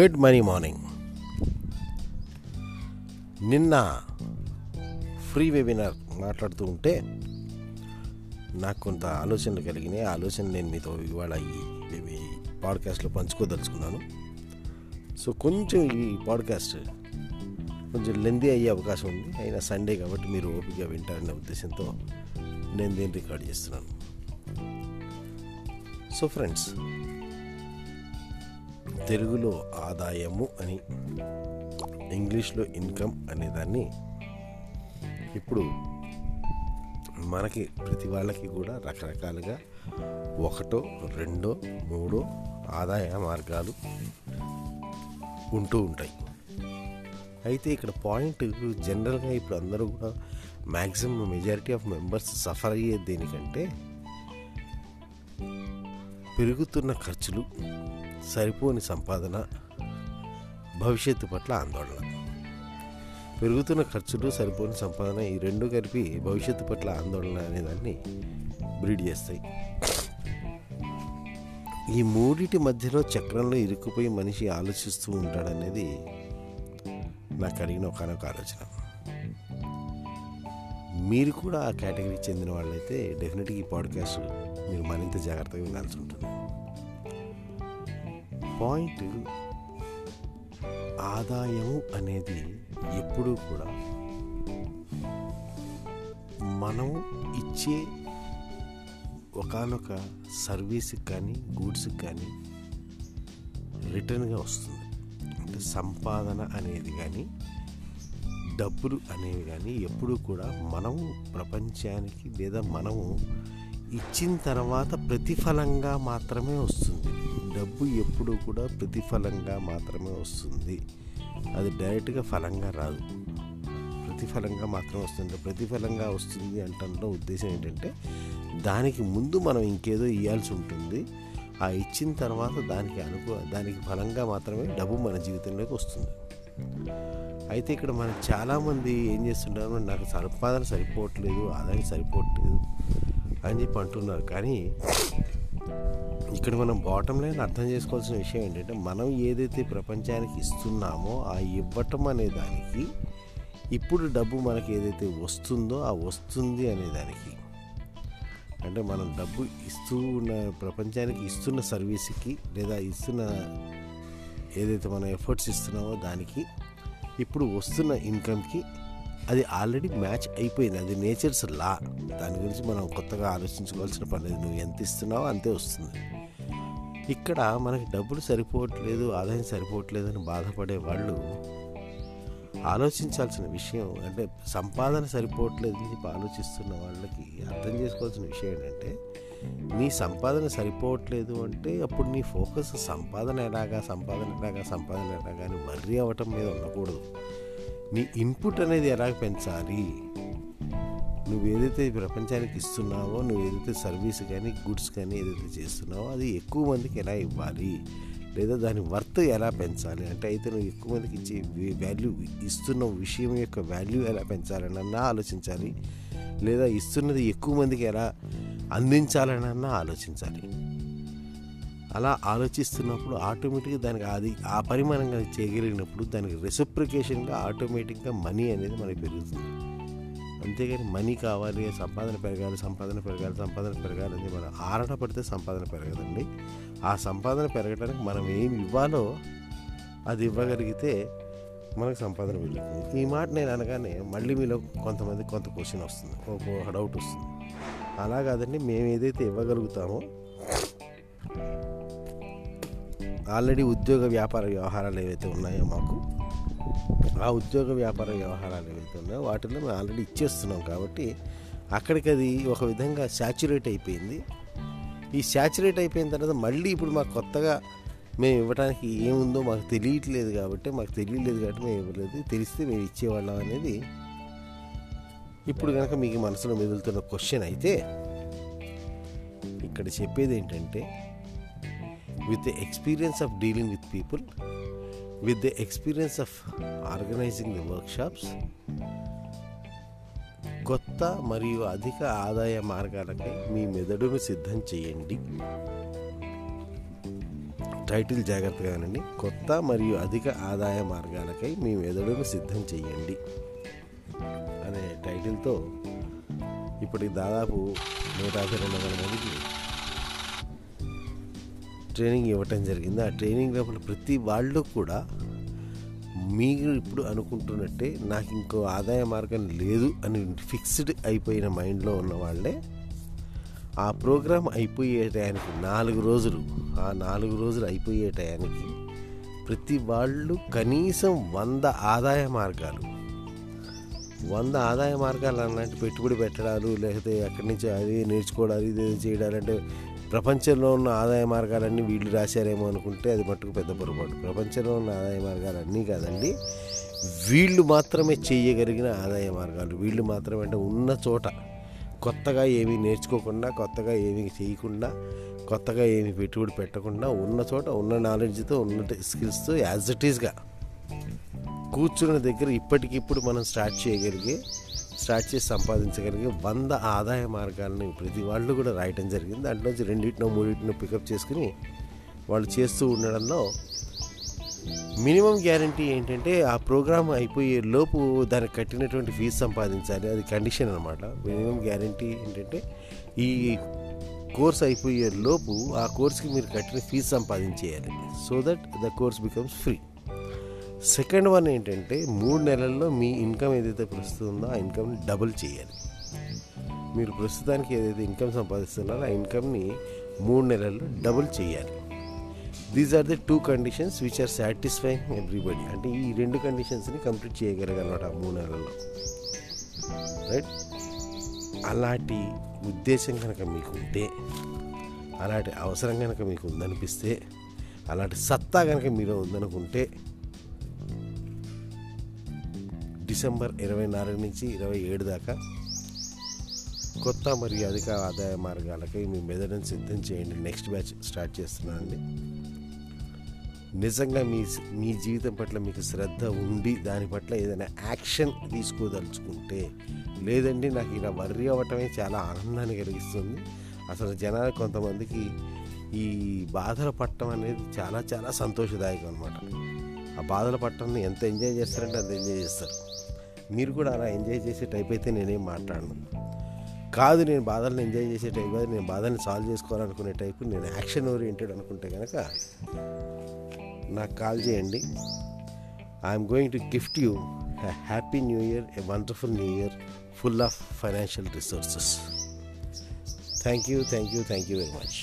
Good money morning. నిన్న free webinar మాట్లాడుతూ ఉంటే నాకు కొంత ఆలోచనలు కలిగినాయి. ఆలోచన నేను మీతో ఇవాళ ఈ ఈ పాడ్కాస్ట్లో పంచుకోదలుచుకున్నాను. సో కొంచెం ఈ పాడ్కాస్ట్ కొంచెం లెందీ అయ్యే అవకాశం ఉంది. అయినా సండే కాబట్టి మీరు ఓపిక వింటారనే ఉద్దేశంతో నేను దీన్ని రికార్డ్ చేస్తున్నాను. సో ఫ్రెండ్స్ తెలుగులో ఆదాయము అని ఇంగ్లీష్లో ఇన్కమ్ అనే దాన్ని ఇప్పుడు మనకి ప్రతి వాళ్ళకి కూడా రకరకాలుగా ఒకటో రెండో మూడో ఆదాయ మార్గాలు ఉంటూ ఉంటాయి. అయితే ఇక్కడ పాయింట్ జనరల్గా ఇప్పుడు అందరూ కూడా maximum majority of members suffer అయ్యేది దేనికంటే పెరుగుతున్న ఖర్చులు సరిపోని సంపాదన భవిష్యత్తు పట్ల ఆందోళన. పెరుగుతున్న ఖర్చులు సరిపోని సంపాదన ఈ రెండు కలిపి భవిష్యత్తు పట్ల ఆందోళన అనేదాన్ని బ్రీడ్ చేస్తాయి. ఈ మూడిటి మధ్యలో చక్రంలో ఇరుక్కుపోయి మనిషి ఆలోచిస్తూ ఉంటాడనేది నాకు కలిగిన ఒకనొక ఆలోచన. మీరు కూడా ఆ కేటగిరీకి చెందిన వాళ్ళైతే డెఫినెట్గా ఈ పాడ్కాస్ట్ మీరు మరింత జాగ్రత్తగా వినాల్సి ఉంటుంది. పాయింట్ ఆదాయము అనేది ఎప్పుడూ కూడా మనం ఇచ్చే ఒకనొక సర్వీస్కి కానీ గూడ్స్కి కానీ రిటర్న్గా వస్తుంది. అంటే సంపాదన అనేది కానీ డబ్బులు అనేవి కానీ ఎప్పుడూ కూడా మనము ప్రపంచానికి లేదా మనము ఇచ్చిన తర్వాత ప్రతిఫలంగా మాత్రమే వస్తుంది. డబ్బు ఎప్పుడూ కూడా ప్రతిఫలంగా మాత్రమే వస్తుంది. అది డైరెక్ట్గా ఫలంగా రాదు. ప్రతిఫలంగా మాత్రమే వస్తుంది. ప్రతిఫలంగా వస్తుంది అంటంలో ఉద్దేశం ఏంటంటే దానికి ముందు మనం ఇంకేదో ఇవ్వాల్సి ఉంటుంది. ఆ ఇచ్చిన తర్వాత దానికి అనుకూ దానికి ఫలంగా మాత్రమే డబ్బు మన జీవితంలోకి వస్తుంది. అయితే ఇక్కడ మనం చాలామంది ఏం చేస్తుంటారు? నాకు సంపాదన సరిపోవట్లేదు ఆదాయం సరిపోవట్లేదు అని చెప్పి అంటున్నారు. కానీ ఇక్కడ మనం బాటం లైన్ అర్థం చేసుకోవాల్సిన విషయం ఏంటంటే మనం ఏదైతే ప్రపంచానికి ఇస్తున్నామో ఆ ఇవ్వటం అనే దానికి ఇప్పుడు డబ్బు మనకి ఏదైతే వస్తుందో ఆ వస్తుంది అనే దానికి. అంటే మనం డబ్బు ఇస్తూ ఉన్న ప్రపంచానికి ఇస్తున్న సర్వీస్కి లేదా ఇస్తున్న ఏదైతే మనం ఎఫర్ట్స్ ఇస్తున్నామో దానికి ఇప్పుడు వస్తున్న ఇన్కమ్కి అది ఆల్రెడీ మ్యాచ్ అయిపోయింది. అది నేచర్స్ లా. దాని గురించి మనం కొత్తగా ఆలోచించుకోవాల్సిన పని లేదు. నువ్వు ఎంత ఇస్తున్నావో అంతే వస్తుంది. ఇక్కడ మనకి డబ్బులు సరిపోవట్లేదు ఆదాయం సరిపోవట్లేదు అని బాధపడే వాళ్ళు ఆలోచించాల్సిన విషయం అంటే సంపాదన సరిపోవట్లేదు అని చెప్పి ఆలోచిస్తున్న వాళ్ళకి అర్థం చేసుకోవాల్సిన విషయం ఏంటంటే నీ సంపాదన సరిపోవట్లేదు అంటే అప్పుడు నీ ఫోకస్ సంపాదన ఎలాగా సంపాదన ఎలాగా సంపాదన ఎలాగా అని వర్రీ అవ్వటం మీద ఉండకూడదు. నీ ఇన్పుట్ అనేది ఎలా పెంచాలి? నువ్వు ఏదైతే ప్రపంచానికి ఇస్తున్నావో నువ్వు ఏదైతే సర్వీస్ కానీ గుడ్స్ కానీ ఏదైతే చేస్తున్నావో అది ఎక్కువ మందికి ఎలా ఇవ్వాలి? లేదా దాని వర్త్ ఎలా పెంచాలి? అంటే అయితే నువ్వు ఎక్కువ మందికి ఇచ్చే వాల్యూ ఇస్తున్న విషయం యొక్క వాల్యూ ఎలా పెంచాలనన్నా ఆలోచించాలి. లేదా ఇస్తున్నది ఎక్కువ మందికి ఎలా అందించాలనన్నా ఆలోచించాలి. అలా ఆలోచిస్తున్నప్పుడు ఆటోమేటిక్గా దానికి అది ఆ పరిమాణంగా చేయగలిగినప్పుడు దానికి రెసిప్రికేషన్గా ఆటోమేటిక్గా మనీ అనేది మనకి పెరుగుతుంది. అంతేగాని మనీ కావాలి సంపాదన పెరగాలి సంపాదన పెరగాలి సంపాదన పెరగాలని మనం ఆరాట పడితే సంపాదన పెరగదండి. ఆ సంపాదన పెరగడానికి మనం ఏం ఇవ్వాలో అది ఇవ్వగలిగితే మనకు సంపాదన పెరుగుతుంది ఈ మాట నేను అనగానే మళ్ళీ మీలో కొంతమంది కొంత క్వశ్చన్ వస్తుంది. ఒక డౌట్ వస్తుంది. అలా కాదండి మేము ఏదైతే ఇవ్వగలుగుతామో ఆల్రెడీ ఉద్యోగ వ్యాపార వ్యవహారాలు ఏవైతే ఉన్నాయో మాకు ఆ ఉద్యోగ వ్యాపార వ్యవహారాలు ఏవైతే వాటిలో మేము ఆల్రెడీ ఇచ్చేస్తున్నాం కాబట్టి అక్కడికి అది ఒక విధంగా శాచురేట్ అయిపోయింది. ఈ శాచురేట్ అయిపోయిన తర్వాత మళ్ళీ ఇప్పుడు మాకు కొత్తగా మేము ఇవ్వడానికి ఏముందో మాకు తెలియట్లేదు కాబట్టి మాకు తెలియలేదు కాబట్టి మేము ఇవ్వలేదు. తెలిస్తే మేము ఇచ్చేవాళ్ళం అనేది ఇప్పుడు కనుక మీకు మనసులో మెదులుతున్న క్వశ్చన్ అయితే ఇక్కడ చెప్పేది ఏంటంటే with experience of dealing with people with the experience of organizing the workshops కొత్త మరియు అధిక ఆదాయ మార్గాలకై మీ మెదడును సిద్ధం చేయండి. టైటిల్ జాగ్రత్తగానండి కొత్త మరియు అధిక ఆదాయ మార్గాలకై మీ మెదడును సిద్ధం చేయండి. అనే టైటిల్తో ఇప్పటికి దాదాపు నూట యాభై రెండు వందల మందికి ట్రైనింగ్ ఇవ్వటం జరిగింది. ఆ ట్రైనింగ్ లోపల ప్రతి వాళ్ళు కూడా మీరు ఇప్పుడు అనుకుంటున్నట్టే నాకు ఇంకో ఆదాయ మార్గం లేదు అని ఫిక్స్డ్ అయిపోయిన మైండ్లో ఉన్న వాళ్ళే. ఆ ప్రోగ్రాం అయిపోయే టయానికి నాలుగు రోజులు ఆ నాలుగు రోజులు అయిపోయే టయానికి ప్రతి వాళ్ళు కనీసం వంద ఆదాయ మార్గాలు వంద ఆదాయ మార్గాలు అలాంటి పెట్టుబడి పెట్టడాలు లేకపోతే అక్కడి నుంచి అది నేర్చుకోవడాలు ఇది చేయడాలంటే ప్రపంచంలో ఉన్న ఆదాయ మార్గాలన్నీ వీళ్ళు రాశారేమో అనుకుంటే అది మట్టుకు పెద్ద పొరపాటు. ప్రపంచంలో ఉన్న ఆదాయ మార్గాలు అన్నీ కాదండి వీళ్ళు మాత్రమే చేయగలిగిన ఆదాయ మార్గాలు. వీళ్ళు మాత్రమే అంటే ఉన్న చోట కొత్తగా ఏమీ నేర్చుకోకుండా కొత్తగా ఏమీ చేయకుండా కొత్తగా ఏమి పెట్టుబడి పెట్టకుండా ఉన్న చోట ఉన్న నాలెడ్జ్తో ఉన్న స్కిల్స్తో యాజ్ ఇట్ ఈస్గా కూర్చున్న దగ్గర ఇప్పటికిప్పుడు మనం స్టార్ట్ చేయగలిగే స్టార్ట్ చేసి సంపాదించగలిగే వంద ఆదాయ మార్గాలని ప్రతి వాళ్ళు కూడా రాయటం జరిగింది. దాంట్లోంచి రెండింటినో మూడింటినో పికప్ చేసుకుని వాళ్ళు చేస్తూ ఉండడంలో మినిమం గ్యారంటీ ఏంటంటే ఆ ప్రోగ్రామ్ అయిపోయే లోపు దానికి కట్టినటువంటి ఫీజు సంపాదించాలి. అది కండిషన్ అనమాట మినిమం గ్యారంటీ ఏంటంటే ఈ కోర్స్ అయిపోయే లోపు ఆ కోర్స్కి మీరు కట్టిన fee సంపాదించేయాలి. So that the course becomes free second one ఏంటంటే మూడు నెలల్లో మీ ఇన్కమ్ ఏదైతే ప్రస్తుతం ఉందో ఆ ఇన్కమ్ని డబుల్ చేయాలి. మీరు ప్రస్తుతానికి ఏదైతే ఇన్కమ్ సంపాదిస్తున్నారో ఆ ఇన్కమ్ని మూడు నెలల్లో డబుల్ చేయాలి. These are the two conditions which are satisfying everybody అంటే ఈ రెండు కండిషన్స్ని కంప్లీట్ చేయగలగనమాట ఆ మూడు నెలల్లో. రైట్ అలాంటి ఉద్దేశం కనుక మీకు ఉంటే అలాంటి అవసరం కనుక మీకు ఉందనిపిస్తే అలాంటి సత్తా కనుక మీరు ఉందనుకుంటే డిసెంబర్ ఇరవై నాలుగు నుంచి ఇరవై ఏడు దాకా కొత్త మరియు అధిక ఆదాయ మార్గాలకై మీ మెదడుని సిద్ధం చేయండి. నెక్స్ట్ బ్యాచ్ స్టార్ట్ చేస్తున్నానండి నిజంగా మీ మీ జీవితం పట్ల మీకు శ్రద్ధ ఉండి దాని పట్ల ఏదైనా యాక్షన్ తీసుకోదలుచుకుంటే లేదండి నాకు ఇలా వర్రీ అవ్వటమే చాలా ఆనందాన్ని కలిగిస్తుంది. అసలు జనాలు కొంతమందికి ఈ బాధలు పట్టడం అనేది చాలా చాలా సంతోషదాయకం అనమాట ఆ బాధల పట్టణం ఎంత ఎంజాయ్ చేస్తారంటే అంత ఎంజాయ్ చేస్తారు. మీరు కూడా అలా ఎంజాయ్ చేసే టైప్ అయితే నేనేం మాట్లాడను. కాదు నేను బాధలను ఎంజాయ్ చేసే టైప్ కాదు నేను బాధల్ని సాల్వ్ చేసుకోవాలనుకునే టైపు నేను యాక్షన్ ఓరియంటెడ్ అనుకుంటే కనుక నాకు కాల్ చేయండి. I'm going to gift you happy new year a wonderful new year full of financial resources thank you thank you thank you very much